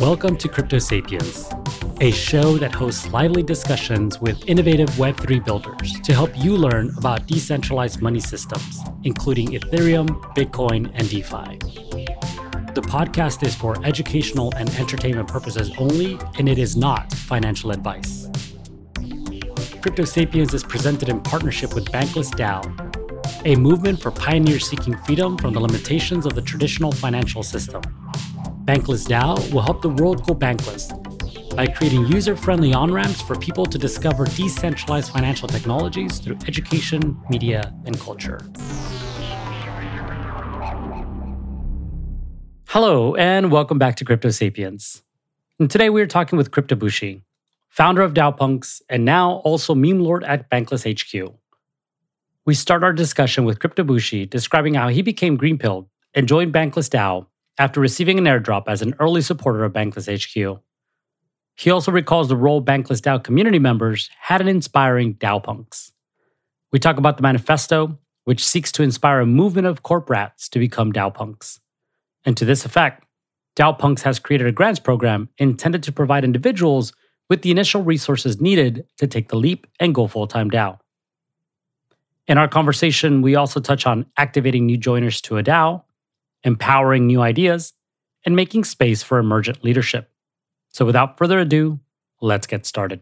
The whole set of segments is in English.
Welcome to Crypto Sapiens, a show that hosts lively discussions with innovative Web3 builders to help you learn about decentralized money systems, including Ethereum, Bitcoin, and DeFi. The podcast is for educational and entertainment purposes only, and it is not financial advice. Crypto Sapiens is presented in partnership with Bankless DAO, a movement for pioneers seeking freedom from the limitations of the traditional financial system. Bankless DAO will help the world go bankless by creating user friendly on ramps for people to discover decentralized financial technologies through education, media, and culture. Hello, and welcome back to Crypto Sapiens. And today we are talking with Cryptobushi, founder of DAOpunks, and now also meme lord at Bankless HQ. We start our discussion with Cryptobushi describing how he became green-pilled and joined Bankless DAO after receiving an airdrop as an early supporter of Bankless HQ. He also recalls the role Bankless DAO community members had in inspiring DAO punks. We talk about the manifesto, which seeks to inspire a movement of corp rats to become DAO punks. And to this effect, DAO Punks has created a grants program intended to provide individuals with the initial resources needed to take the leap and go full time DAO. In our conversation, we also touch on activating new joiners to a DAO, empowering new ideas, and making space for emergent leadership. So without further ado, let's get started.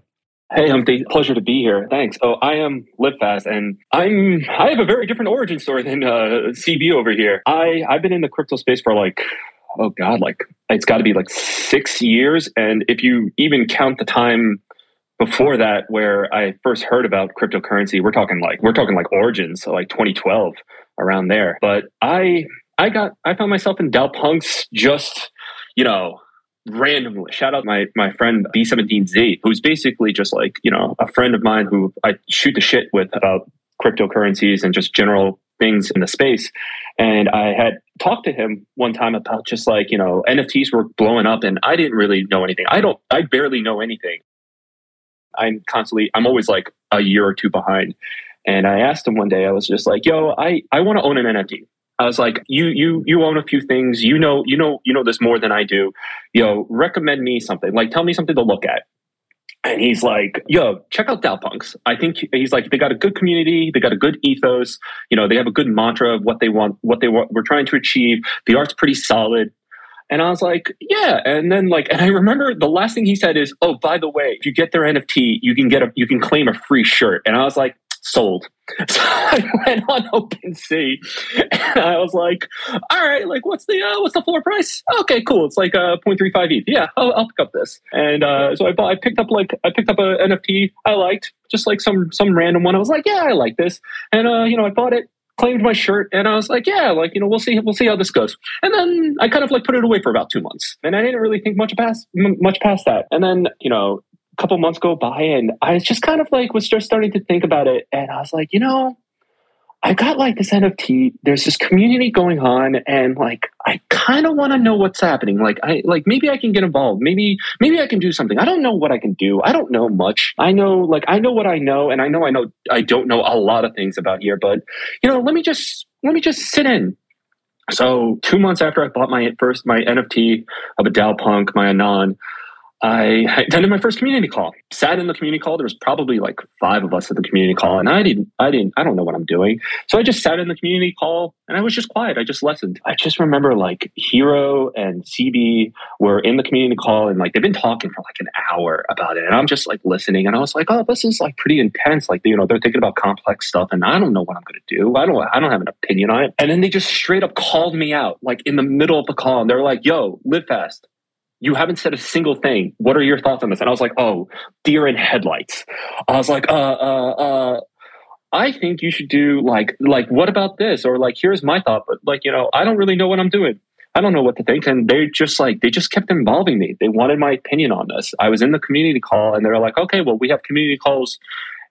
Hey Humpty, pleasure to be here. Thanks. Oh, I am LivFast, and I'm I have a very different origin story than uh, CB over here. I I've been in the crypto space for like oh god, like it's got to be like six years, and if you even count the time before that where I first heard about cryptocurrency, we're talking like we're talking like origins, so like 2012 around there. But I I got I found myself in DAO Punks just you know randomly. Shout out my my friend B17Z, who's basically just like you know a friend of mine who I shoot the shit with about cryptocurrencies and just general things in the space. And I had talked to him one time about just like you know NFTs were blowing up, and I didn't really know anything. I don't. I barely know anything. I'm constantly. I'm always like a year or two behind. And I asked him one day. I was just like, "Yo, I I want to own an NFT." I was like, you you you own a few things. You know you know you know this more than I do. Yo, recommend me something. Like tell me something to look at. And he's like, yo, check out DAOpunks. I think he's like, they got a good community, they got a good ethos, you know, they have a good mantra of what they want, what they want, we're trying to achieve. The art's pretty solid. And I was like, yeah. And then like, and I remember the last thing he said is, oh, by the way, if you get their NFT, you can get a, you can claim a free shirt. And I was like, sold. So I went on OpenSea and I was like, all right, like what's the uh, what's the floor price? Okay, cool. It's like uh 0.35 ETH. Yeah, I'll, I'll pick up this. And uh, so I bought, I picked up like I picked up a NFT I liked, just like some some random one. I was like, yeah, I like this. And uh, you know, I bought it claimed my shirt and I was like, yeah, like, you know, we'll see, we'll see how this goes. And then I kind of like put it away for about two months and I didn't really think much past, much past that. And then, you know, couple months go by and I was just kind of like was just starting to think about it and I was like, you know, I got like this NFT. There's this community going on, and like I kind of want to know what's happening. Like I like maybe I can get involved. Maybe maybe I can do something. I don't know what I can do. I don't know much. I know like I know what I know, and I know I know I don't know a lot of things about here. But you know, let me just let me just sit in. So two months after I bought my first my NFT of a DAOpunk, my Anon, I attended my first community call. Sat in the community call. There was probably like five of us at the community call, and I didn't, I didn't, I don't know what I'm doing. So I just sat in the community call, and I was just quiet. I just listened. I just remember like Hero and CB were in the community call, and like they've been talking for like an hour about it, and I'm just like listening, and I was like, oh, this is like pretty intense. Like you know, they're thinking about complex stuff, and I don't know what I'm going to do. I don't, I don't have an opinion on it. And then they just straight up called me out, like in the middle of the call, and they're like, yo, LivFast you haven't said a single thing. What are your thoughts on this? And I was like, oh, deer in headlights. I was like, uh, uh, uh, I think you should do like, like, what about this? Or like, here's my thought, but like, you know, I don't really know what I'm doing. I don't know what to think. And they just like, they just kept involving me. They wanted my opinion on this. I was in the community call and they're like, okay, well, we have community calls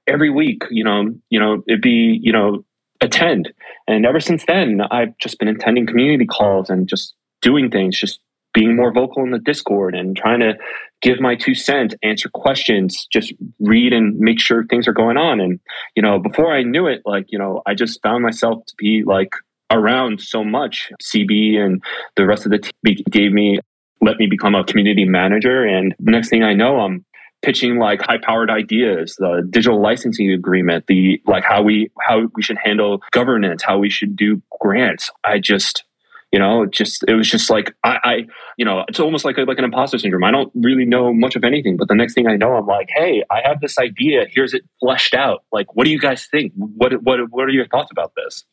every week, you know, you know, it'd be, you know, attend. And ever since then, I've just been attending community calls and just doing things, just being more vocal in the Discord and trying to give my two cents, answer questions, just read and make sure things are going on. And, you know, before I knew it, like, you know, I just found myself to be like around so much. CB and the rest of the team gave me let me become a community manager. And next thing I know, I'm pitching like high powered ideas, the digital licensing agreement, the like how we how we should handle governance, how we should do grants. I just you know just it was just like I, I you know it's almost like a, like an imposter syndrome. I don't really know much of anything but the next thing i know i'm like hey i have this idea. Here's it fleshed out. Like what do you guys think? What what what are your thoughts about this?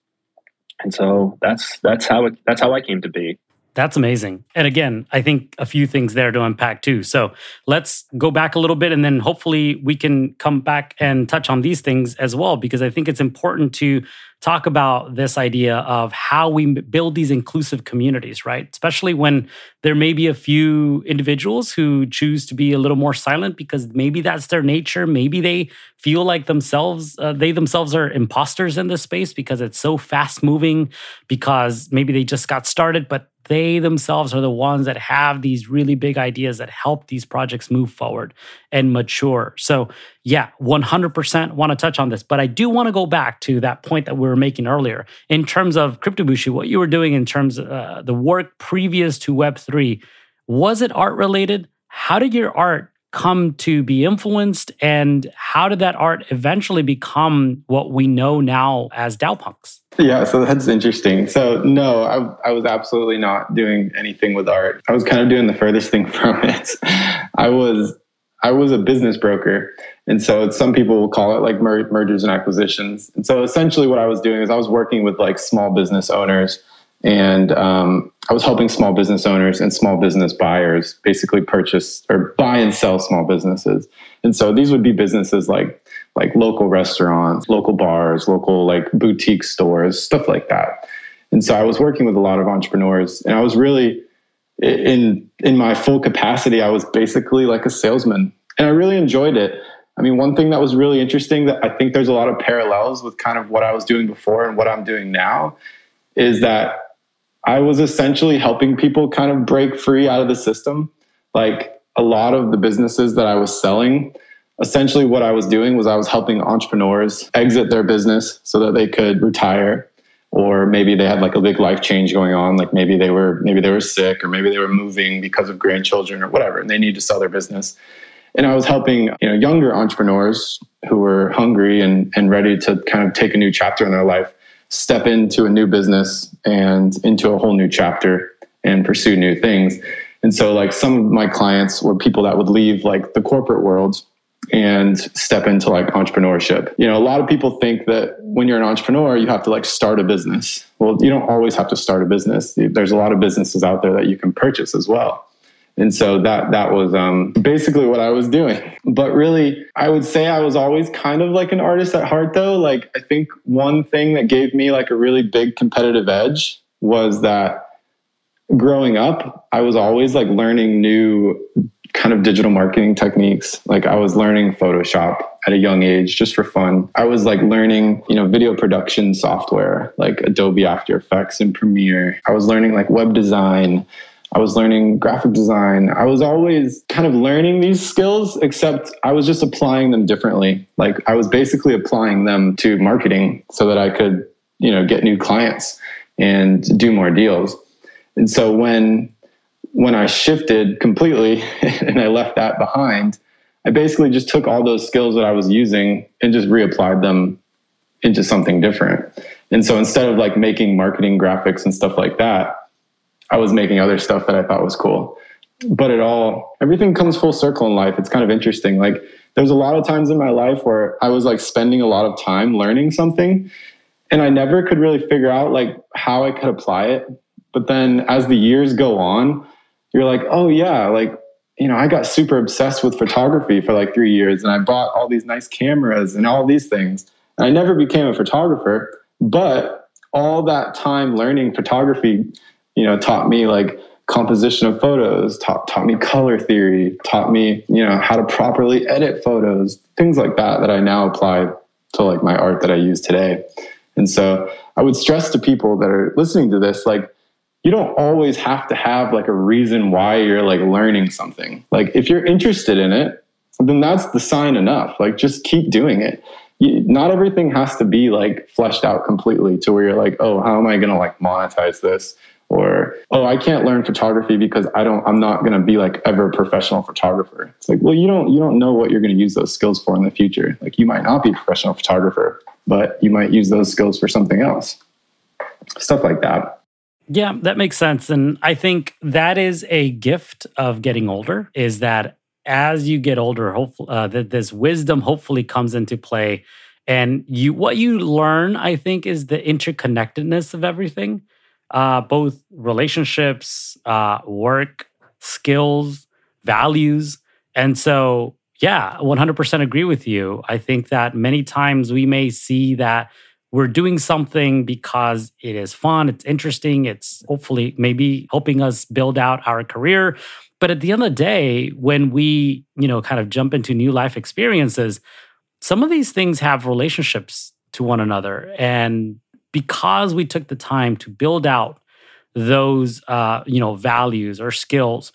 And so that's that's how it that's how i came to be that's amazing. And again, I think a few things there to unpack too. So let's go back a little bit and then hopefully we can come back and touch on these things as well, because I think it's important to talk about this idea of how we build these inclusive communities, right? Especially when there may be a few individuals who choose to be a little more silent because maybe that's their nature. Maybe they feel like themselves, uh, they themselves are imposters in this space because it's so fast moving, because maybe they just got started, but they themselves are the ones that have these really big ideas that help these projects move forward and mature. So, yeah, 100% want to touch on this, but I do want to go back to that point that we were making earlier in terms of Cryptobushi, what you were doing in terms of uh, the work previous to Web3. Was it art related? How did your art come to be influenced and how did that art eventually become what we know now as DAO punks? Yeah, so that's interesting. So no, I, I was absolutely not doing anything with art. I was kind of doing the furthest thing from it. I was I was a business broker, and so some people will call it like mer- mergers and acquisitions. And so essentially, what I was doing is I was working with like small business owners and um, I was helping small business owners and small business buyers basically purchase or buy and sell small businesses. And so these would be businesses like like local restaurants, local bars, local like boutique stores, stuff like that. And so I was working with a lot of entrepreneurs, and I was really in in my full capacity. I was basically like a salesman, and I really enjoyed it. I mean, one thing that was really interesting that I think there's a lot of parallels with kind of what I was doing before and what I'm doing now is that I was essentially helping people kind of break free out of the system. Like a lot of the businesses that I was selling, essentially what I was doing was I was helping entrepreneurs exit their business so that they could retire or maybe they had like a big life change going on like maybe they were maybe they were sick or maybe they were moving because of grandchildren or whatever and they need to sell their business and i was helping you know younger entrepreneurs who were hungry and, and ready to kind of take a new chapter in their life step into a new business and into a whole new chapter and pursue new things. And so, like, some of my clients were people that would leave like the corporate world and step into like entrepreneurship. You know, a lot of people think that when you're an entrepreneur, you have to like start a business. Well, you don't always have to start a business. There's a lot of businesses out there that you can purchase as well. And so that that was um, basically what I was doing. But really, I would say I was always kind of like an artist at heart, though. Like I think one thing that gave me like a really big competitive edge was that growing up, I was always like learning new kind of digital marketing techniques. Like I was learning Photoshop at a young age just for fun. I was like learning, you know, video production software like Adobe After Effects and Premiere. I was learning like web design. I was learning graphic design. I was always kind of learning these skills, except I was just applying them differently. Like I was basically applying them to marketing so that I could, you know, get new clients and do more deals. And so when when I shifted completely and I left that behind, I basically just took all those skills that I was using and just reapplied them into something different. And so instead of like making marketing graphics and stuff like that, I was making other stuff that I thought was cool. But it all, everything comes full circle in life. It's kind of interesting. Like there's a lot of times in my life where I was like spending a lot of time learning something and I never could really figure out like how I could apply it. But then as the years go on, you're like, oh yeah, like, you know, I got super obsessed with photography for like three years and I bought all these nice cameras and all these things. And I never became a photographer, but all that time learning photography you know, taught me like composition of photos, taught, taught me color theory, taught me, you know, how to properly edit photos, things like that, that I now apply to like my art that I use today. And so I would stress to people that are listening to this, like, you don't always have to have like a reason why you're like learning something. Like, if you're interested in it, then that's the sign enough. Like, just keep doing it. You, not everything has to be like fleshed out completely to where you're like, oh, how am I going to like monetize this? Or oh i can't learn photography because i don't i'm not going to be like ever a professional photographer. It's like well you don't you don't know what you're going to use those skills for in the future. Like you might not be a professional photographer but you might use those skills for something else. Stuff like that. Yeah that makes sense. And i think that is a gift of getting older is that as you get older hopefully uh, that this wisdom hopefully comes into play. And you what you learn i think is the interconnectedness of everything uh, both relationships uh, work skills values. And so yeah 100% agree with you. I think that many times we may see that we're doing something because it is fun it's interesting it's hopefully maybe helping us build out our career. But at the end of the day when we you know kind of jump into new life experiences some of these things have relationships to one another. And because we took the time to build out those uh, you know values or skills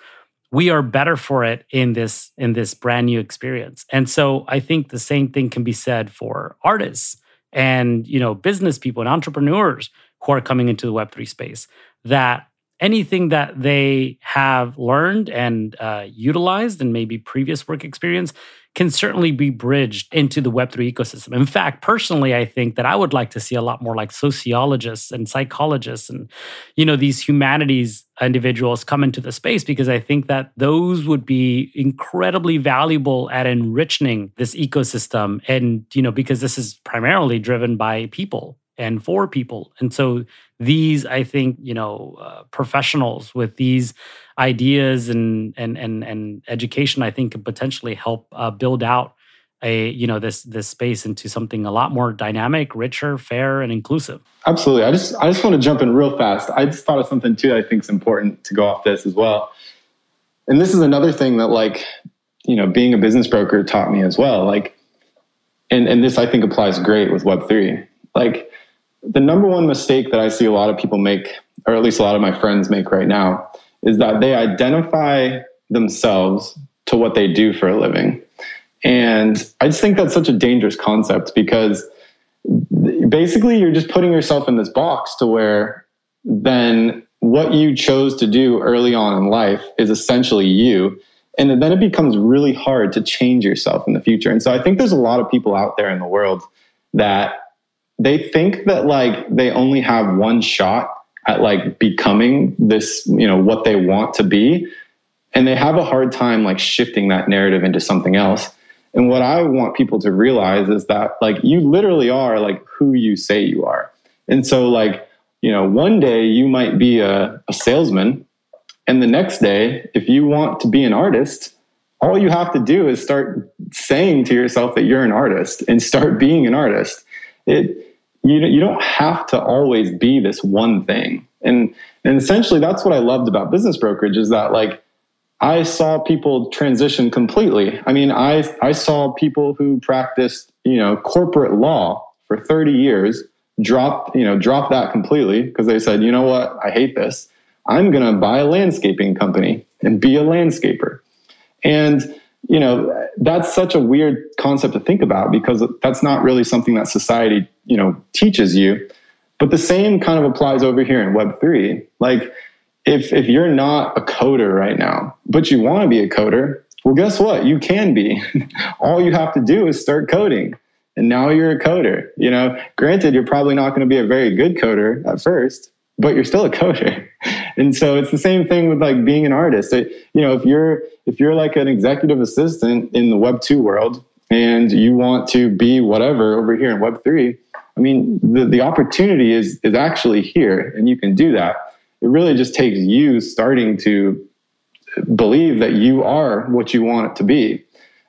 we are better for it in this in this brand new experience. And so i think the same thing can be said for artists and you know business people and entrepreneurs who are coming into the web3 space that anything that they have learned and uh, utilized and maybe previous work experience can certainly be bridged into the Web3 ecosystem. In fact, personally, I think that I would like to see a lot more like sociologists and psychologists and, you know, these humanities individuals come into the space because I think that those would be incredibly valuable at enriching this ecosystem. And, you know, because this is primarily driven by people and for people. And so these, I think, you know, uh, professionals with these ideas and and and and education, I think, could potentially help uh, build out a you know this this space into something a lot more dynamic, richer, fair, and inclusive. Absolutely. I just I just want to jump in real fast. I just thought of something too. I think is important to go off this as well. And this is another thing that like you know being a business broker taught me as well. Like, and and this I think applies great with Web three. Like the number one mistake that I see a lot of people make, or at least a lot of my friends make right now, is that they identify themselves to what they do for a living. And I just think that's such a dangerous concept because basically you're just putting yourself in this box to where then what you chose to do early on in life is essentially you. And then it becomes really hard to change yourself in the future. And so I think there's a lot of people out there in the world that they think that like they only have one shot at like becoming this, you know, what they want to be. And they have a hard time like shifting that narrative into something else. And what I want people to realize is that like you literally are like who you say you are. And so like, you know, one day you might be a, a salesman. And the next day, if you want to be an artist, all you have to do is start saying to yourself that you're an artist and start being an artist. It you you don't have to always be this one thing. And and essentially that's what I loved about business brokerage is that like I saw people transition completely. I mean, I I saw people who practiced, you know, corporate law for 30 years drop, you know, drop that completely because they said, "You know what? I hate this. I'm going to buy a landscaping company and be a landscaper." And you know that's such a weird concept to think about because that's not really something that society you know teaches you. But the same kind of applies over here in web3 like if if you're not a coder right now but you want to be a coder well guess what? You can be. All you have to do is start coding. And now you're a coder you know? Granted you're probably not going to be a very good coder at first but you're still a coder. And so it's the same thing with like being an artist. It, you know, if you're if you're like an executive assistant in the web 2 world and you want to be whatever over here in web 3, I mean, the, the opportunity is is actually here and you can do that. It really just takes you starting to believe that you are what you want it to be.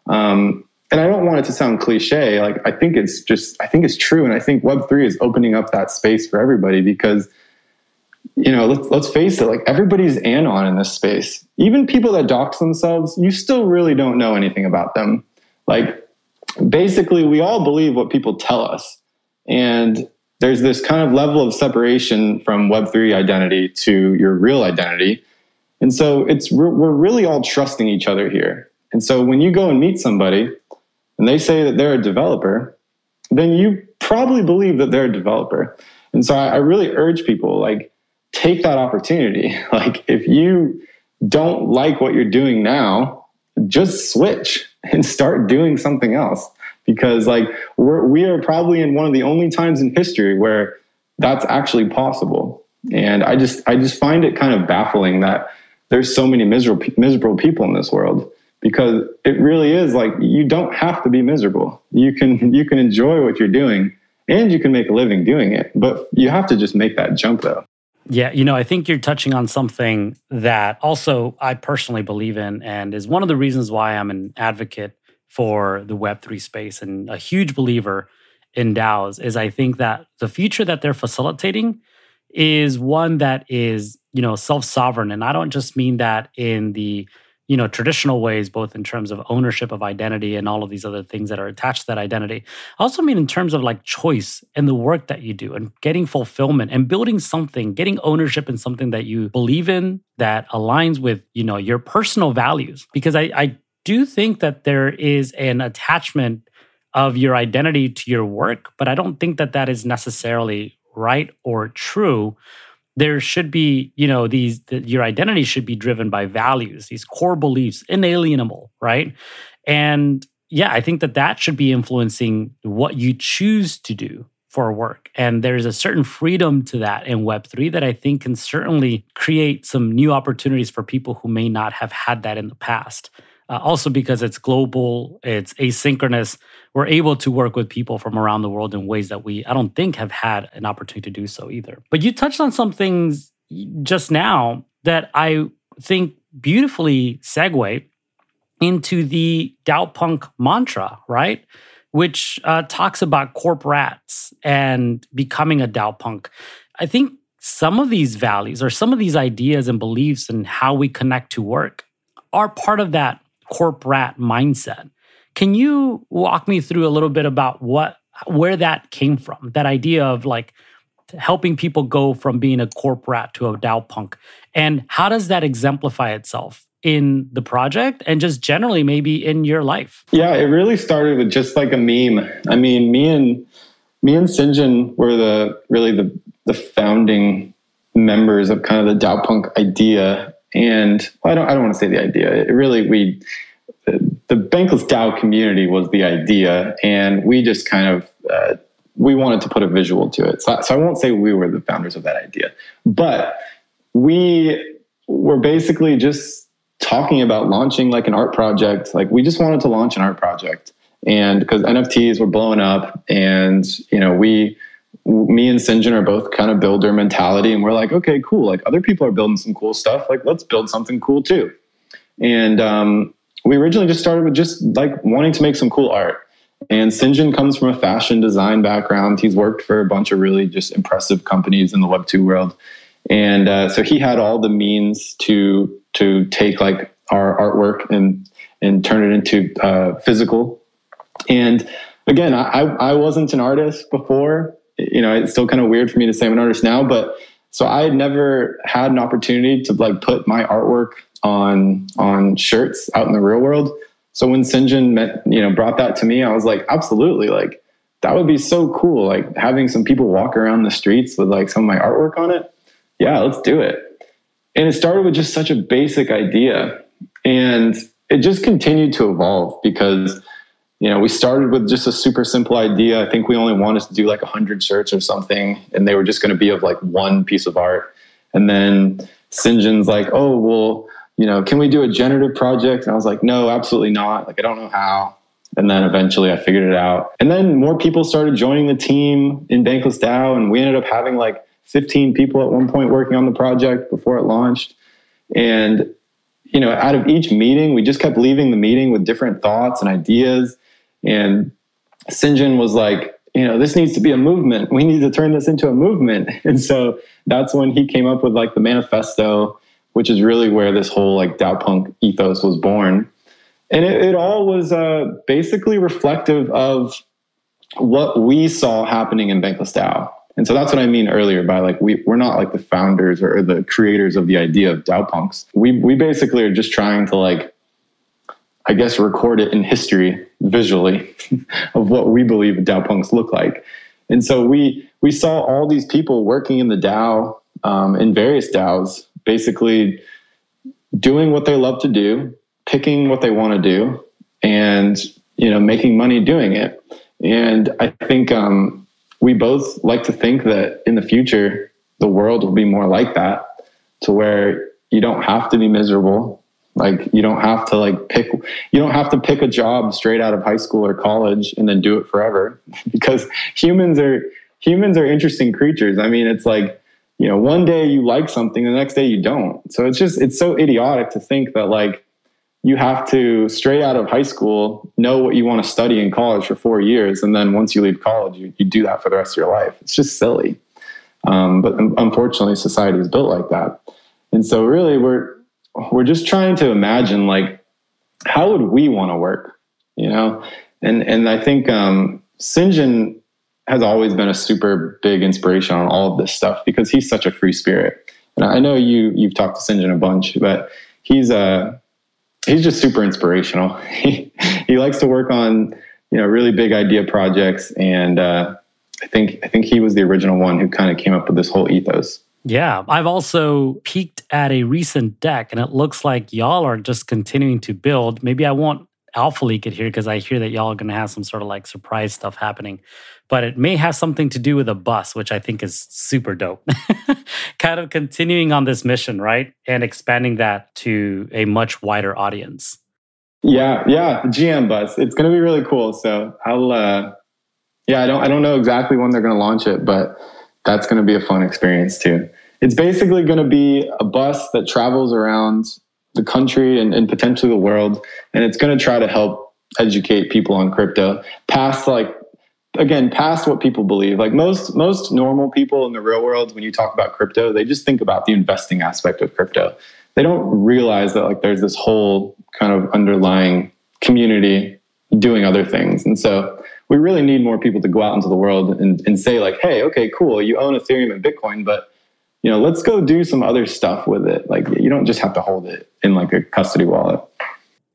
Um, and I don't want it to sound cliche. Like I think it's just I think it's true, and I think Web three is opening up that space for everybody because you know, let's let's face it, like everybody's anon in this space. Even people that dox themselves, you still really don't know anything about them. Like basically we all believe what people tell us. And there's this kind of level of separation from web3 identity to your real identity. And so it's we're, really all trusting each other here. And so when you go and meet somebody and they say that they're a developer, then you probably believe that they're a developer. And so I, I really urge people like take that opportunity. Like if you don't like what you're doing now, just switch and start doing something else because like we're we are probably in one of the only times in history where that's actually possible. And I just I just find it kind of baffling that there's so many miserable miserable people in this world because it really is like you don't have to be miserable. You can you can enjoy what you're doing and you can make a living doing it. But you have to just make that jump though. Yeah, you know, I think you're touching on something that also I personally believe in and is one of the reasons why I'm an advocate for the Web3 space and a huge believer in DAOs is I think that the future that they're facilitating is one that is, you know, self-sovereign. And I don't just mean that in the you know traditional ways both in terms of ownership of identity and all of these other things that are attached to that identity i also mean in terms of like choice and the work that you do and getting fulfillment and building something getting ownership in something that you believe in that aligns with you know your personal values because i, I do you think that there is an attachment of your identity to your work but i don't think that that is necessarily right or true. There should be you know these the, your identity should be driven by values these core beliefs inalienable right? And yeah i think that that should be influencing what you choose to do for work. And there's a certain freedom to that in web3 that i think can certainly create some new opportunities for people who may not have had that in the past uh, also because it's global, it's asynchronous. We're able to work with people from around the world in ways that we, I don't think, have had an opportunity to do so either. But you touched on some things just now that I think beautifully segue into the DAO Punk mantra, right? Which uh, talks about corp rats and becoming a DAO punk. I think some of these values or some of these ideas and beliefs and how we connect to work are part of that corporate mindset. Can you walk me through a little bit about what where that came from? That idea of like helping people go from being a corp rat to a DAO punk. And how does that exemplify itself in the project and just generally maybe in your life? Yeah, it really started with just like a meme. I mean, me and me and Sinjin were the really the the founding members of kind of the DAO punk idea and I don't I don't want to say the idea. It really we the Bankless DAO community was the idea, and we just kind of uh, we wanted to put a visual to it. So, so I won't say we were the founders of that idea, but we were basically just talking about launching like an art project. Like we just wanted to launch an art project, and because NFTs were blowing up, and you know we me and Sinjin are both kind of builder mentality, and we're like, okay, cool. Like other people are building some cool stuff. Like let's build something cool too. And um, we originally just started with just like wanting to make some cool art. And Sinjin comes from a fashion design background. He's worked for a bunch of really just impressive companies in the Web two world, and uh, so he had all the means to to take like our artwork and and turn it into uh, physical. And again, I I wasn't an artist before, you know, it's still kind of weird for me to say I'm an artist now, but so I had never had an opportunity to like put my artwork on on shirts out in the real world. So when Sinjin met, you know, brought that to me, I was like, absolutely, like that would be so cool. Like having some people walk around the streets with like some of my artwork on it. Yeah, let's do it. And it started with just such a basic idea. And it just continued to evolve because you know, we started with just a super simple idea. I think we only wanted to do like 100 shirts or something, and they were just going to be of like one piece of art. And then Sinjin's like, oh, well, you know, can we do a generative project? And I was like, no, absolutely not. Like, I don't know how. And then eventually I figured it out. And then more people started joining the team in Bankless DAO, and we ended up having like 15 people at one point working on the project before it launched. And you know, out of each meeting, we just kept leaving the meeting with different thoughts and ideas and Sinjin was like, you know, this needs to be a movement. We need to turn this into a movement. And so that's when he came up with like the manifesto, which is really where this whole like DAO punk ethos was born. And it, it all was uh, basically reflective of what we saw happening in Bankless DAO. And so that's what I mean earlier by like we we're not like the founders or the creators of the idea of DAO punks. We we basically are just trying to like I guess record it in history visually of what we believe DAO punks look like. And so we we saw all these people working in the DAO um, in various DAOs, basically doing what they love to do, picking what they want to do, and you know making money doing it. And I think um, we both like to think that in the future the world will be more like that, to where you don't have to be miserable. Like you don't have to like pick you don't have to pick a job straight out of high school or college and then do it forever because humans are humans are interesting creatures. I mean, it's like, you know, one day you like something, the next day you don't. So it's just, it's so idiotic to think that like you have to straight out of high school know what you want to study in college for four years. And then once you leave college, you, you do that for the rest of your life. It's just silly. Um, but unfortunately, society is built like that. And so really we're, we're just trying to imagine like, how would we want to work? You know? And, and I think, um, Sinjin has always been a super big inspiration on all of this stuff because he's such a free spirit. And I know you you've talked to Sinjin a bunch, but he's uh, he's just super inspirational. He he likes to work on you know really big idea projects, and uh, I think I think he was the original one who kind of came up with this whole ethos. Yeah, I've also peeked at a recent deck, and it looks like y'all are just continuing to build. Maybe I won't alpha leak it here because I hear that y'all are going to have some sort of like surprise stuff happening but it may have something to do with a bus, which I think is super dope. kind of continuing on this mission, right? And expanding that to a much wider audience. Yeah, yeah, GM bus. It's going to be really cool. So I'll, uh, yeah, I don't, I don't know exactly when they're going to launch it, but that's going to be a fun experience too. It's basically going to be a bus that travels around the country and, and potentially the world, and it's going to try to help educate people on crypto past like again past what people believe. Like most most normal people in the real world when you talk about crypto they just think about the investing aspect of crypto. They don't realize that like there's this whole kind of underlying community doing other things. And so we really need more people to go out into the world and, and say like hey okay cool you own ethereum and bitcoin but you know let's go do some other stuff with it. Like you don't just have to hold it in like a custody wallet.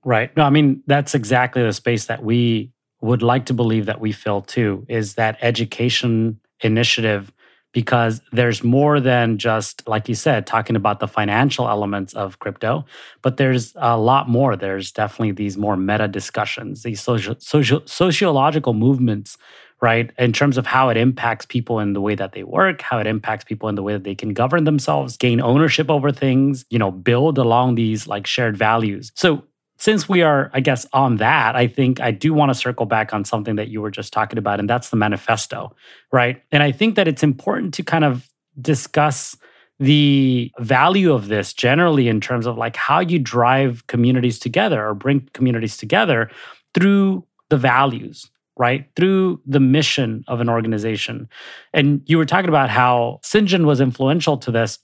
Right. No i mean that's exactly the space that we would like to believe that we fill too is that education initiative because there's more than just like you said talking about the financial elements of crypto but there's a lot more. There's definitely these more meta discussions these social, social sociological movements right in terms of how it impacts people in the way that they work how it impacts people in the way that they can govern themselves gain ownership over things you know build along these like shared values so since we are, I guess, on that, I think I do want to circle back on something that you were just talking about, and that's the manifesto, right? And I think that it's important to kind of discuss the value of this generally in terms of like how you drive communities together or bring communities together through the values right through the mission of an organization and you were talking about how Sinjin was influential to this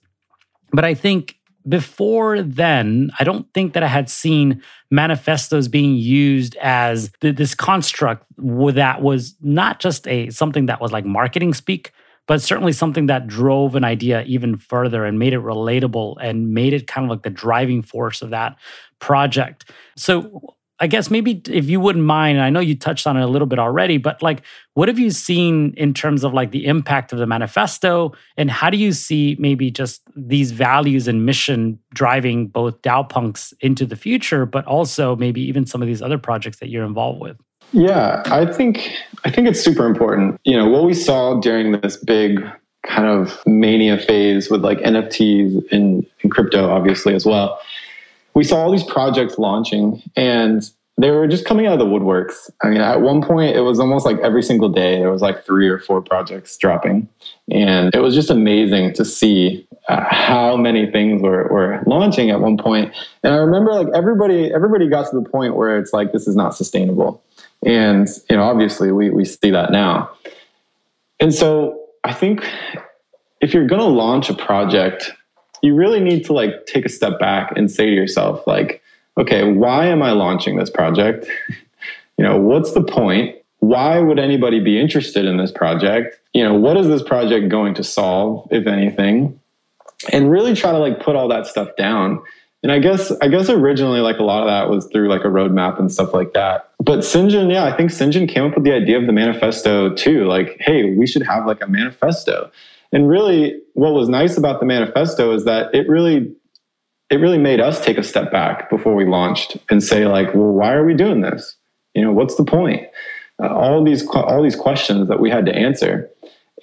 but i think before then, I don't think that I had seen manifestos being used as th- this construct that was not just a something that was like marketing speak, but certainly something that drove an idea even further and made it relatable and made it kind of like the driving force of that project. So I guess maybe if you wouldn't mind, I know you touched on it a little bit already, but like, what have you seen in terms of like the impact of the manifesto? And how do you see maybe just these values and mission driving both DAO punks into the future, but also maybe even some of these other projects that you're involved with? Yeah, I think I think it's super important. You know, what we saw during this big kind of mania phase with like NFTs and, and crypto, obviously as well we saw all these projects launching and they were just coming out of the woodworks. I mean, at one point, it was almost like every single day there was like three or four projects dropping, and it was just amazing to see uh, how many things were, were launching at one point. And I remember like everybody everybody got to the point where it's like this is not sustainable, and you know obviously we we see that now. And so I think if you're going to launch a project you really need to like take a step back and say to yourself like okay why am i launching this project? You know what's the point? Why would anybody be interested in this project? You know what is this project going to solve if anything? And really try to like put all that stuff down. And i guess i guess originally like a lot of that was through like a roadmap and stuff like that. But sinjin yeah i think sinjin came up with the idea of the manifesto too. Like hey we should have like a manifesto And really, what was nice about the manifesto is that it really it really made us take a step back before we launched and say like, well, why are we doing this? You know, what's the point? Uh, all these all these questions that we had to answer,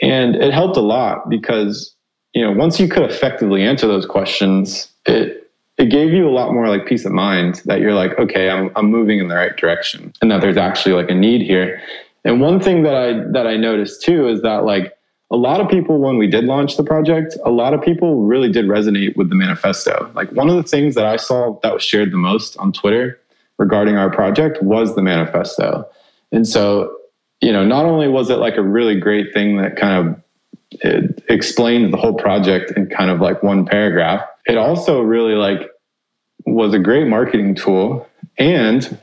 and it helped a lot because you know once you could effectively answer those questions, it it gave you a lot more like peace of mind that you're like, okay, I'm I'm moving in the right direction, and that there's actually like a need here. And one thing that I that I noticed too is that like a lot of people when we did launch the project a lot of people really did resonate with the manifesto. Like one of the things that i saw that was shared the most on twitter regarding our project was the manifesto. And so you know not only was it like a really great thing that kind of it explained the whole project in kind of like one paragraph it also really like was a great marketing tool. And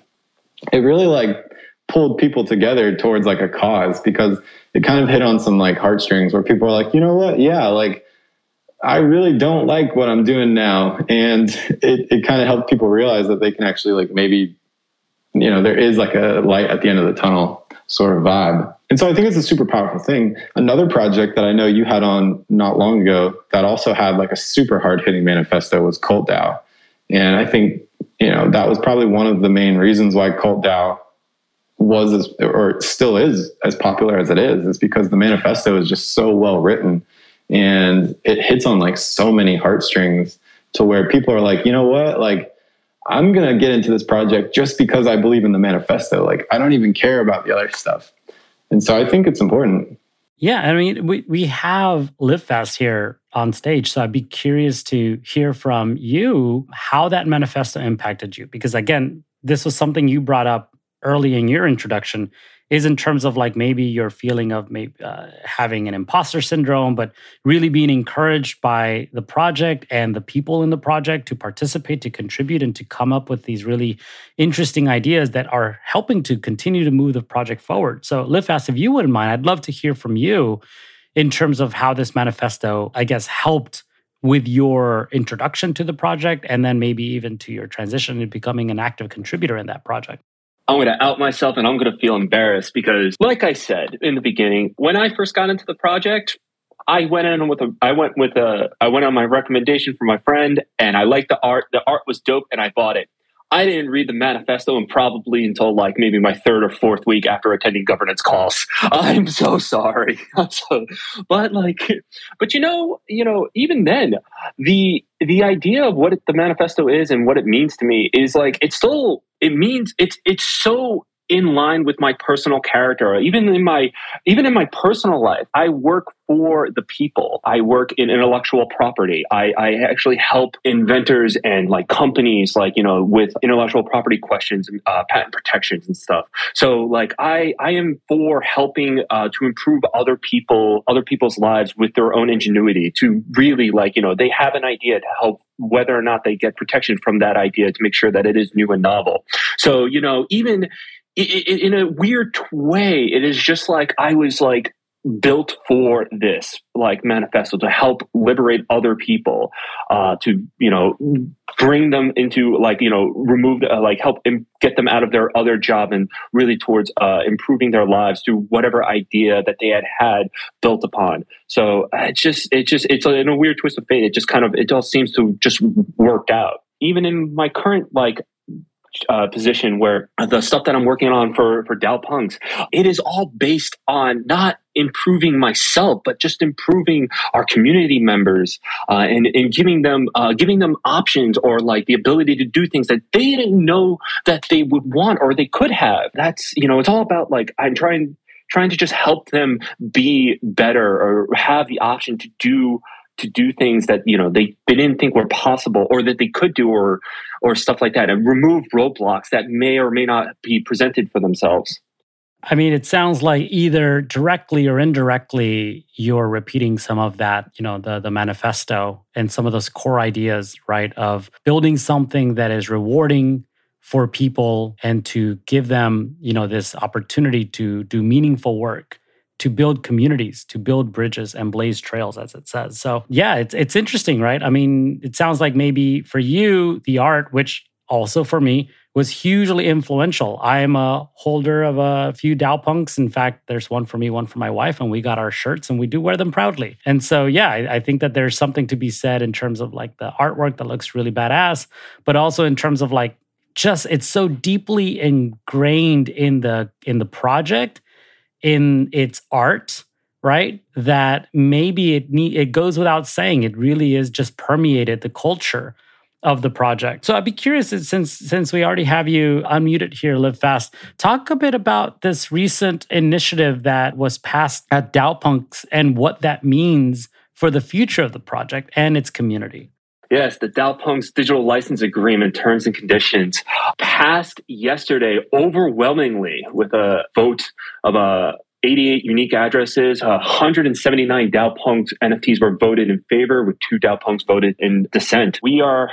it really like pulled people together towards like a cause because it kind of hit on some like heartstrings where people are like, you know what? Yeah, like I really don't like what I'm doing now. And it, it kind of helped people realize that they can actually like maybe, you know, there is like a light at the end of the tunnel sort of vibe. And so I think it's a super powerful thing. Another project that I know you had on not long ago that also had like a super hard hitting manifesto was Cult DAO. And I think, you know, that was probably one of the main reasons why Cult DAO was as, or still is as popular as it is is because the manifesto is just so well written. And it hits on like so many heartstrings to where people are like you know what? Like i'm gonna get into this project just because i believe in the manifesto. Like i don't even care about the other stuff. And so i think it's important. Yeah i mean we, we have LiveFast here on stage so i'd be curious to hear from you how that manifesto impacted you. Because again this was something you brought up early in your introduction is in terms of like maybe your feeling of maybe uh, having an imposter syndrome but really being encouraged by the project and the people in the project to participate to contribute and to come up with these really interesting ideas that are helping to continue to move the project forward. So LiveFast if you wouldn't mind i'd love to hear from you in terms of how this manifesto i guess helped with your introduction to the project and then maybe even to your transition to becoming an active contributor in that project I'm going to out myself and I'm going to feel embarrassed because, like I said in the beginning, when I first got into the project, I went in with a, I went with a, I went on my recommendation from my friend and I liked the art. The art was dope and I bought it. I didn't read the manifesto and probably until like maybe my third or fourth week after attending governance calls. I'm so sorry. so, but like, but you know, you know, even then, the the idea of what the manifesto is and what it means to me is like it's still it means it's it's so in line with my personal character even in my even in my personal life i work for the people. I work in intellectual property. I, I actually help inventors and like companies like you know with intellectual property questions and uh, patent protections and stuff. So like i i am for helping uh, to improve other people other people's lives with their own ingenuity to really like you know they have an idea to help whether or not they get protection from that idea to make sure that it is new and novel. So you know even in a weird way, it is just like I was like built for this like manifesto to help liberate other people uh, to you know bring them into like you know remove uh, like help Im- get them out of their other job and really towards uh, improving their lives through whatever idea that they had had built upon. So uh, it just it just it's in a weird twist of fate it just kind of it all seems to just work out. Even in my current like uh, position where the stuff that I'm working on for for DAO Punks, it is all based on not improving myself, but just improving our community members uh, and and giving them uh, giving them options or like the ability to do things that they didn't know that they would want or they could have. That's you know, it's all about like I'm trying trying to just help them be better or have the option to do to do things that you know they, they didn't think were possible or that they could do or or stuff like that and remove roadblocks that may or may not be presented for themselves. I mean it sounds like either directly or indirectly you're repeating some of that you know the the manifesto and some of those core ideas right of building something that is rewarding for people and to give them you know this opportunity to do meaningful work to build communities, to build bridges and blaze trails, as it says. So, yeah, it's, it's interesting, right? I mean, it sounds like maybe for you, the art, which also for me was hugely influential. I am a holder of a few DAO punks. In fact, there's one for me, one for my wife, and we got our shirts and we do wear them proudly. And so, yeah, I, I, think that there's something to be said in terms of like the artwork that looks really badass, but also in terms of like just it's so deeply ingrained in the in the project, in its art, right? That maybe it it goes without saying. It really is just permeated the culture of the project. So I'd be curious uh, since since we already have you unmuted here, Live Fast, talk a bit about this recent initiative that was passed at DAOpunks and what that means for the future of the project and its community. Yes, the DAOpunks digital license agreement terms and conditions passed yesterday overwhelmingly with a vote of a uh, 88 unique addresses, uh, 179 DAOpunks NFTs were voted in favor, with two DAOpunks voted in dissent. We are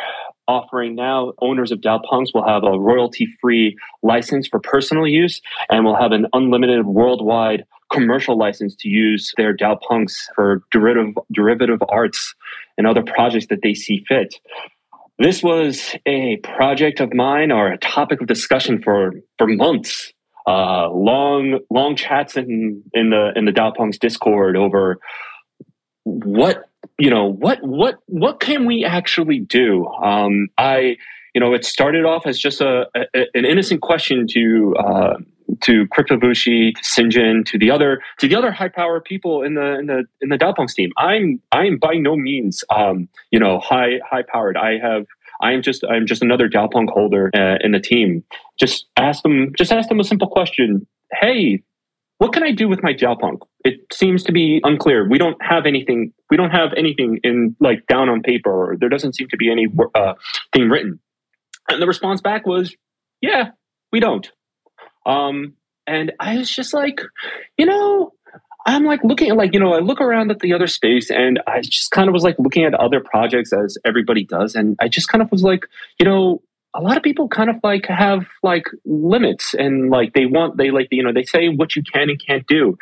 offering now owners of DAOpunks will have a royalty free license for personal use and will have an unlimited worldwide commercial license to use their Dao Punks for derivative, derivative arts and other projects that they see fit. This was a project of mine or a topic of discussion for, for months. Uh, long, long chats in, in the in the Dao Punks Discord over what you know what what what can we actually do um, i you know it started off as just a, a an innocent question to uh, to CryptoBushi, to Sinjin, to the other to the other high power people in the in the in the DAOpunks team. I'm I'm by no means um, you know high high powered. I have I am just I'm just another DAOpunk holder uh, in the team. Just ask them just ask them a simple question. Hey, what can I do with my DAOpunk? It seems to be unclear. We don't have anything. We don't have anything in like down on paper, or there doesn't seem to be any uh, thing written. And the response back was, "Yeah, we don't." Um, and I was just like, you know, I'm like looking at like, you know, I look around at the other space and I just kind of was like looking at other projects as everybody does. And I just kind of was like, you know, a lot of people kind of like have like limits and like they want they like you know they say what you can and can't do.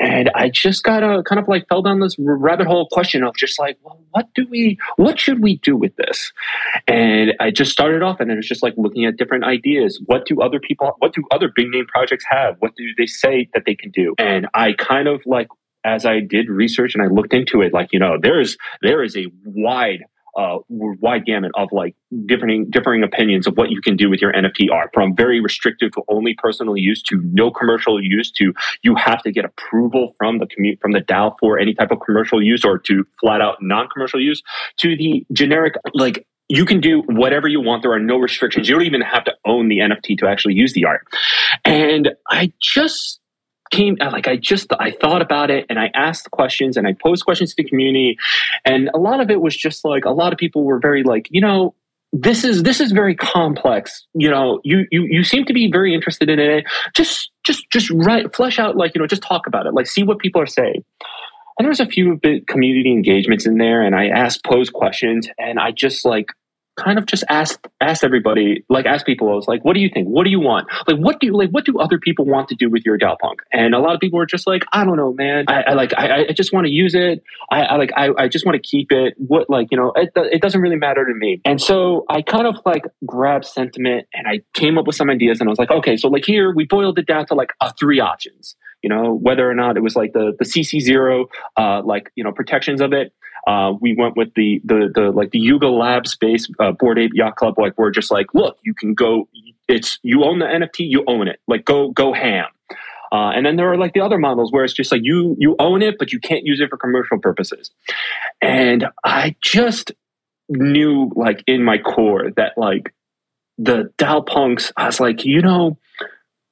And i just got a kind of like fell down this rabbit hole question of just like well what do we what should we do with this? And i just started off and it was just like looking at different ideas. What do other people what do other big name projects have? What do they say that they can do? And i kind of like as I did research and I looked into it, like, you know, there's there is a wide uh, wide gamut of like differing differing opinions of what you can do with your NFT art, from very restrictive to only personal use to no commercial use to you have to get approval from the commu- from the DAO for any type of commercial use or to flat out non-commercial use to the generic like you can do whatever you want. There are no restrictions. You don't even have to own the NFT to actually use the art. And I just came uh, like I just I thought about it and I asked questions and I posed questions to the community. And a lot of it was just like a lot of people were very like you know this is this is very complex. You know you you you seem to be very interested in it. Just just just write flesh out like you know just talk about it. Like see what people are saying. And there was a few bit community engagements in there and I asked posed questions and I just like kind of just asked asked everybody, like ask people, I was like, what do you think? What do you want? Like what do you like what do other people want to do with your DAOpunk? And a lot of people were just like, I don't know, man. I, I like I, I just want to use it. I, I like I, I just want to keep it. What like, you know, it, it doesn't really matter to me. And so I kind of like grabbed sentiment and I came up with some ideas and I was like, okay, so like here we boiled it down to like uh, three options you know whether or not it was like the the cc zero uh like you know protections of it uh, we went with the the the like the Yuga Labs space uh, Bored Ape Yacht Club. Like we're just like, look, you can go. It's you own the NFT, you own it. Like go go ham. Uh, and then there are like the other models where it's just like you you own it, but you can't use it for commercial purposes. And I just knew like in my core that like the DAO punks, I was like, you know,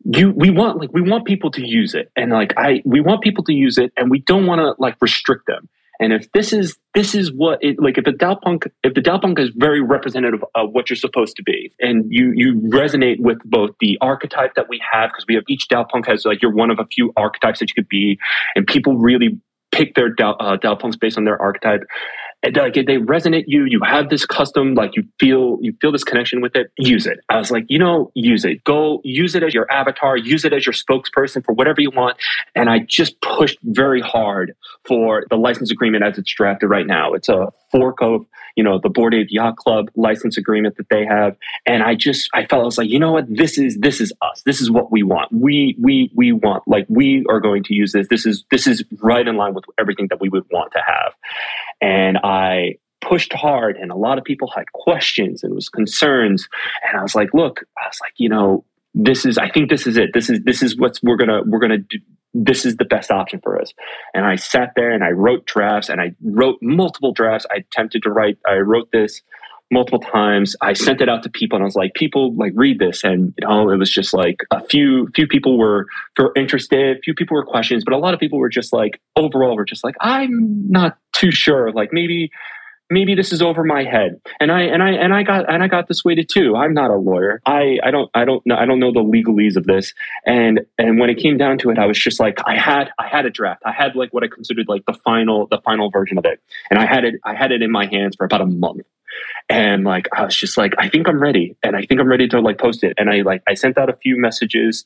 you we want like we want people to use it, and like I we want people to use it, and we don't want to like restrict them. And if this is this is what it like if the DAOpunk if the DAOpunk is very representative of what you're supposed to be, and you you resonate with both the archetype that we have because we have each DAOpunk has like you're one of a few archetypes that you could be, and people really pick their DAO, uh, DAOpunks based on their archetype. And like they resonate you. You have this custom, like you feel you feel this connection with it. Use it. I was like, you know, use it. Go use it as your avatar. Use it as your spokesperson for whatever you want. And I just pushed very hard for the license agreement as it's drafted right now. It's a fork of you know the Bored Ape Yacht Club license agreement that they have, and I just I felt I was like, you know what, this is this is us. This is what we want. We we we want like we are going to use this. This is this is right in line with everything that we would want to have, and I pushed hard and a lot of people had questions and was concerns and i was like look i was like you know this is i think this is it this is this is what's we're gonna we're gonna do this is the best option for us. And I sat there and I wrote drafts and I wrote multiple drafts. I attempted to write, I wrote this multiple times. I sent it out to people and I was like, people like read this. And you know, it was just like a few, few people were, were interested, few people were questions, but a lot of people were just like, overall, were just like, I'm not too sure. Like maybe, maybe this is over my head. And i and i and i got and i got dissuaded too. I'm not a lawyer. I i don't i don't know i don't know the legalese of this. And and when it came down to it i was just like i had i had a draft. I had like what i considered like the final the final version of it. And i had it i had it in my hands for about a month and like i was just like i think i'm ready and i think i'm ready to like post it and i like i sent out a few messages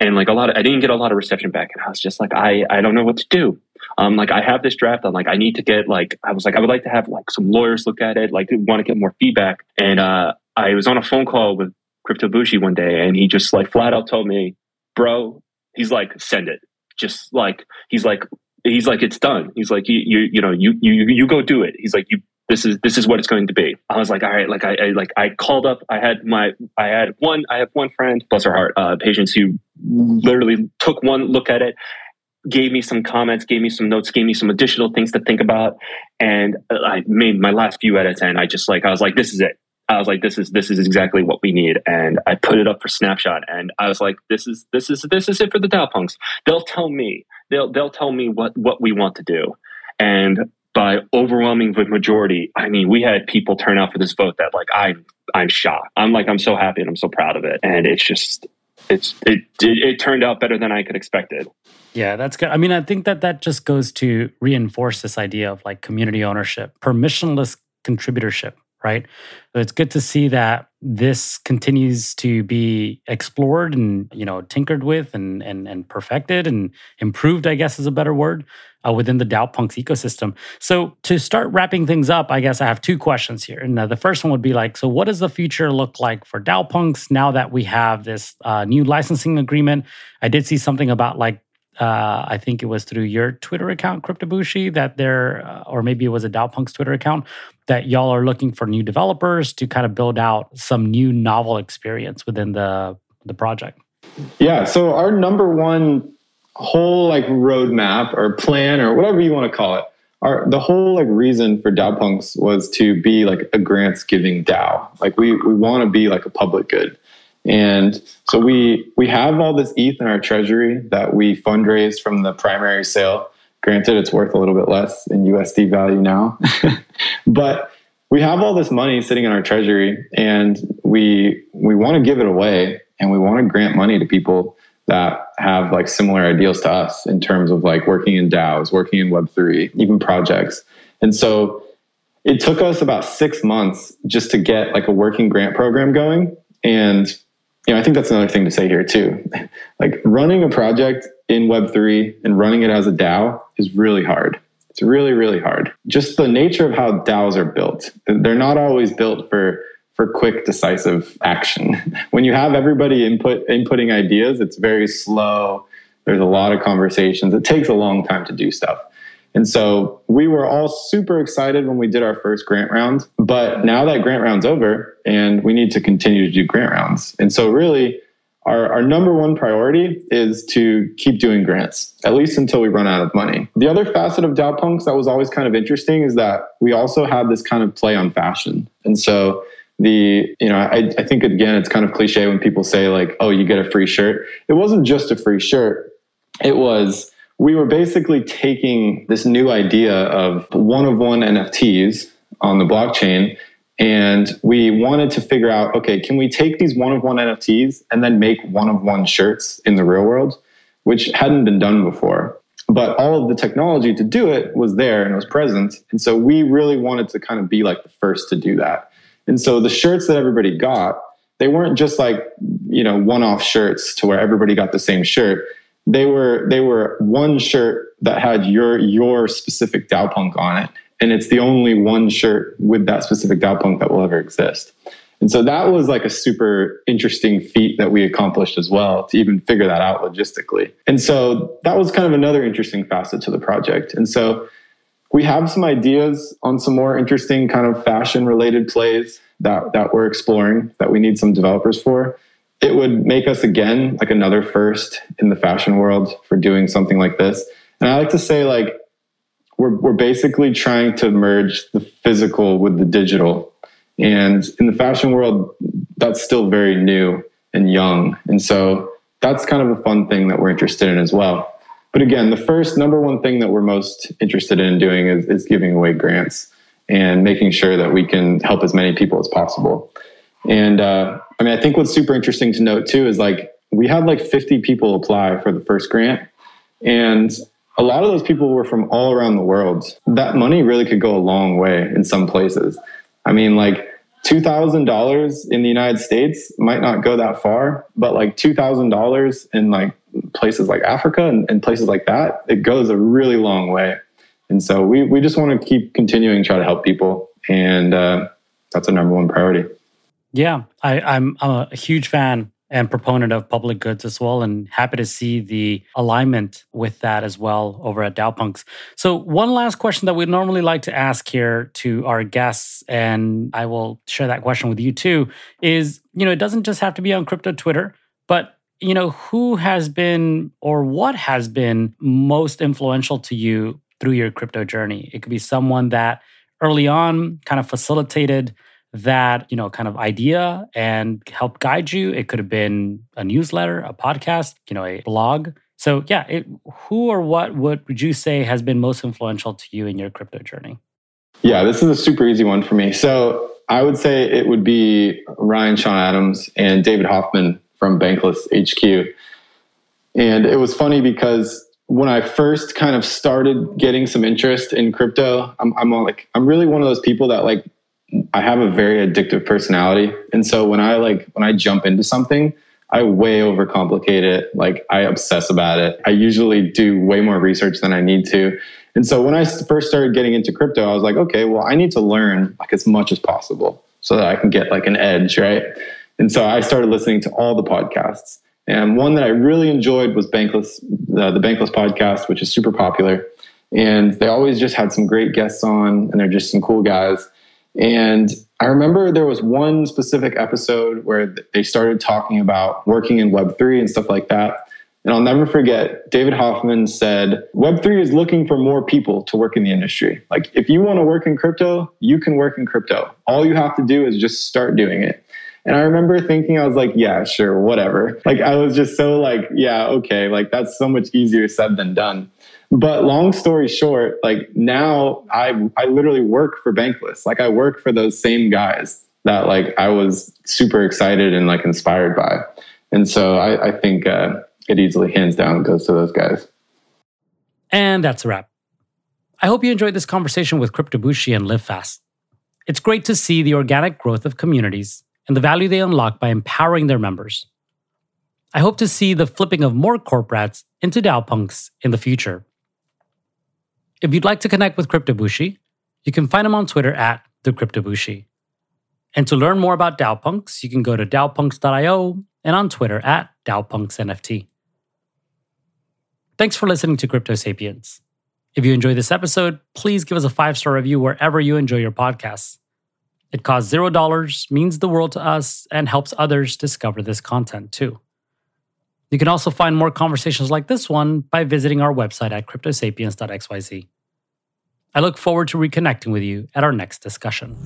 and like a lot of i didn't get a lot of reception back and i was just like i i don't know what to do um, like I have this draft. I'm like, I need to get like, I was like, I would like to have like some lawyers look at it, like want to get more feedback. And uh, I was on a phone call with Crypto Bushi one day, and he just like flat out told me, bro, he's like, send it. Just like he's like, he's like, it's done. He's like, you, you, you know, you, you, you go do it. He's like, you, this is this is what it's going to be. I was like, all right, like I, I like I called up. I had my I had one I have one friend, bless her heart, uh, patients who literally took one look at it gave me some comments, gave me some notes, gave me some additional things to think about. And I made my last few edits and I just like, I was like, this is it. I was like, this is, this is exactly what we need. And I put it up for snapshot and I was like, this is, this is, this is it for the DAO punks. They'll tell me, they'll, they'll tell me what, what we want to do. And by overwhelming majority, I mean, we had people turn out for this vote that like, I'm, I'm shocked. I'm like, I'm so happy and I'm so proud of it. And it's just, it's, it, it, it turned out better than I could expected. Yeah, that's good. I mean, I think that that just goes to reinforce this idea of like community ownership, permissionless contributorship, right? So it's good to see that this continues to be explored and you know tinkered with and and and perfected and improved. I guess is a better word uh, within the DAO Punks ecosystem. So to start wrapping things up, I guess I have two questions here. And uh, the first one would be like, so what does the future look like for DAO Punks now that we have this uh, new licensing agreement? I did see something about like uh, I think it was through your Twitter account, Cryptobushi, that there, uh, or maybe it was a DAOPunks Twitter account, that y'all are looking for new developers to kind of build out some new novel experience within the the project. Yeah. So our number one whole like roadmap or plan or whatever you want to call it, our the whole like reason for DAOPunks was to be like a grants giving DAO. Like we we want to be like a public good. And so we we have all this ETH in our treasury that we fundraise from the primary sale. Granted, it's worth a little bit less in USD value now, but we have all this money sitting in our treasury, and we we want to give it away, and we want to grant money to people that have like similar ideals to us in terms of like working in DAOs, working in Web three, even projects. And so it took us about six months just to get like a working grant program going, and you know, I think that's another thing to say here too. like running a project in Web3 and running it as a DAO is really hard. It's really, really hard. Just the nature of how DAOs are built. They're not always built for for quick, decisive action. when you have everybody input inputting ideas, it's very slow. There's a lot of conversations. It takes a long time to do stuff. And so we were all super excited when we did our first grant round. But now that grant round's over and we need to continue to do grant rounds. And so, really, our, our number one priority is to keep doing grants, at least until we run out of money. The other facet of DAO Punks that was always kind of interesting is that we also had this kind of play on fashion. And so, the you know I, I think again it's kind of cliche when people say like oh you get a free shirt it wasn't just a free shirt it was we were basically taking this new idea of one of one NFTs on the blockchain and we wanted to figure out okay, can we take these one of one NFTs and then make one of one shirts in the real world, which hadn't been done before. but all of the technology to do it was there and was present. And so we really wanted to kind of be like the first to do that. And so the shirts that everybody got, they weren't just like, you know, one-off shirts to where everybody got the same shirt. They were they were one shirt that had your your specific DAO punk on it. And it's the only one shirt with that specific DAO punk that will ever exist. And so that was like a super interesting feat that we accomplished as well to even figure that out logistically. And so that was kind of another interesting facet to the project. And so we have some ideas on some more interesting kind of fashion related plays that, that we're exploring that we need some developers for. It would make us again like another first in the fashion world for doing something like this. And I like to say like we're, we're basically trying to merge the physical with the digital and in the fashion world, that's still very new and young. And so that's kind of a fun thing that we're interested in as well. But again, the first number one thing that we're most interested in doing is, is giving away grants and making sure that we can help as many people as possible. And uh, I mean, I think what's super interesting to note too is like we had like 50 people apply for the first grant. And a lot of those people were from all around the world. That money really could go a long way in some places. I mean, like $2,000 in the United States might not go that far, but like $2,000 in like places like Africa and, and, places like that, it goes a really long way. And so we, we just want to keep continuing to try to help people. And uh, that's a number one priority. Yeah, I, I'm, I'm a huge fan and proponent of public goods as well, and happy to see the alignment with that as well over at DAOpunks. So, one last question that we normally like to ask here to our guests, and I will share that question with you too, is you know, it doesn't just have to be on crypto Twitter, but you know, who has been or what has been most influential to you through your crypto journey? It could be someone that early on kind of facilitated that you know kind of idea and help guide you. It could have been a newsletter a podcast you know a blog. So yeah it, who or what would, would you say has been most influential to you in your crypto journey? Yeah this is a super easy one for me. So i would say it would be ryan sean adams and david hoffman from bankless hq and it was funny because when I first kind of started getting some interest in crypto, I'm, I'm like, I'm really one of those people that like I have a very addictive personality. And so when I like when I jump into something, I way overcomplicate it. Like I obsess about it. I usually do way more research than I need to. And so when I first started getting into crypto, I was like, okay, well, I need to learn like as much as possible so that I can get like an edge, right? And so I started listening to all the podcasts. And one that I really enjoyed was Bankless, uh, the Bankless podcast, which is super popular. And they always just had some great guests on, and they're just some cool guys. And I remember there was one specific episode where they started talking about working in Web3 and stuff like that. And I'll never forget, David Hoffman said, Web3 is looking for more people to work in the industry. Like, if you want to work in crypto, you can work in crypto. All you have to do is just start doing it. And I remember thinking, I was like, yeah, sure, whatever. Like, I was just so like, yeah, okay, like that's so much easier said than done. But long story short, like now I I literally work for Bankless. Like I work for those same guys that like I was super excited and like inspired by. And so I, I think uh, it easily hands down goes to those guys. And that's a wrap. I hope you enjoyed this conversation with Cryptobushi and LiveFast. It's great to see the organic growth of communities and the value they unlock by empowering their members. I hope to see the flipping of more corporates into DAO punks in the future. If you'd like to connect with Cryptobushi, you can find him on Twitter at the Cryptobushi. And to learn more about DAOpunks, you can go to DAOpunks.io and on Twitter at DAOpunksNFT. Thanks for listening to Crypto Sapiens. If you enjoyed this episode, please give us a five star review wherever you enjoy your podcasts. It costs zero dollars, means the world to us, and helps others discover this content too. You can also find more conversations like this one by visiting our website at cryptosapiens.xyz. I look forward to reconnecting with you at our next discussion.